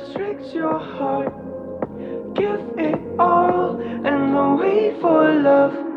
restricts your heart. Give it all and don't wait for love.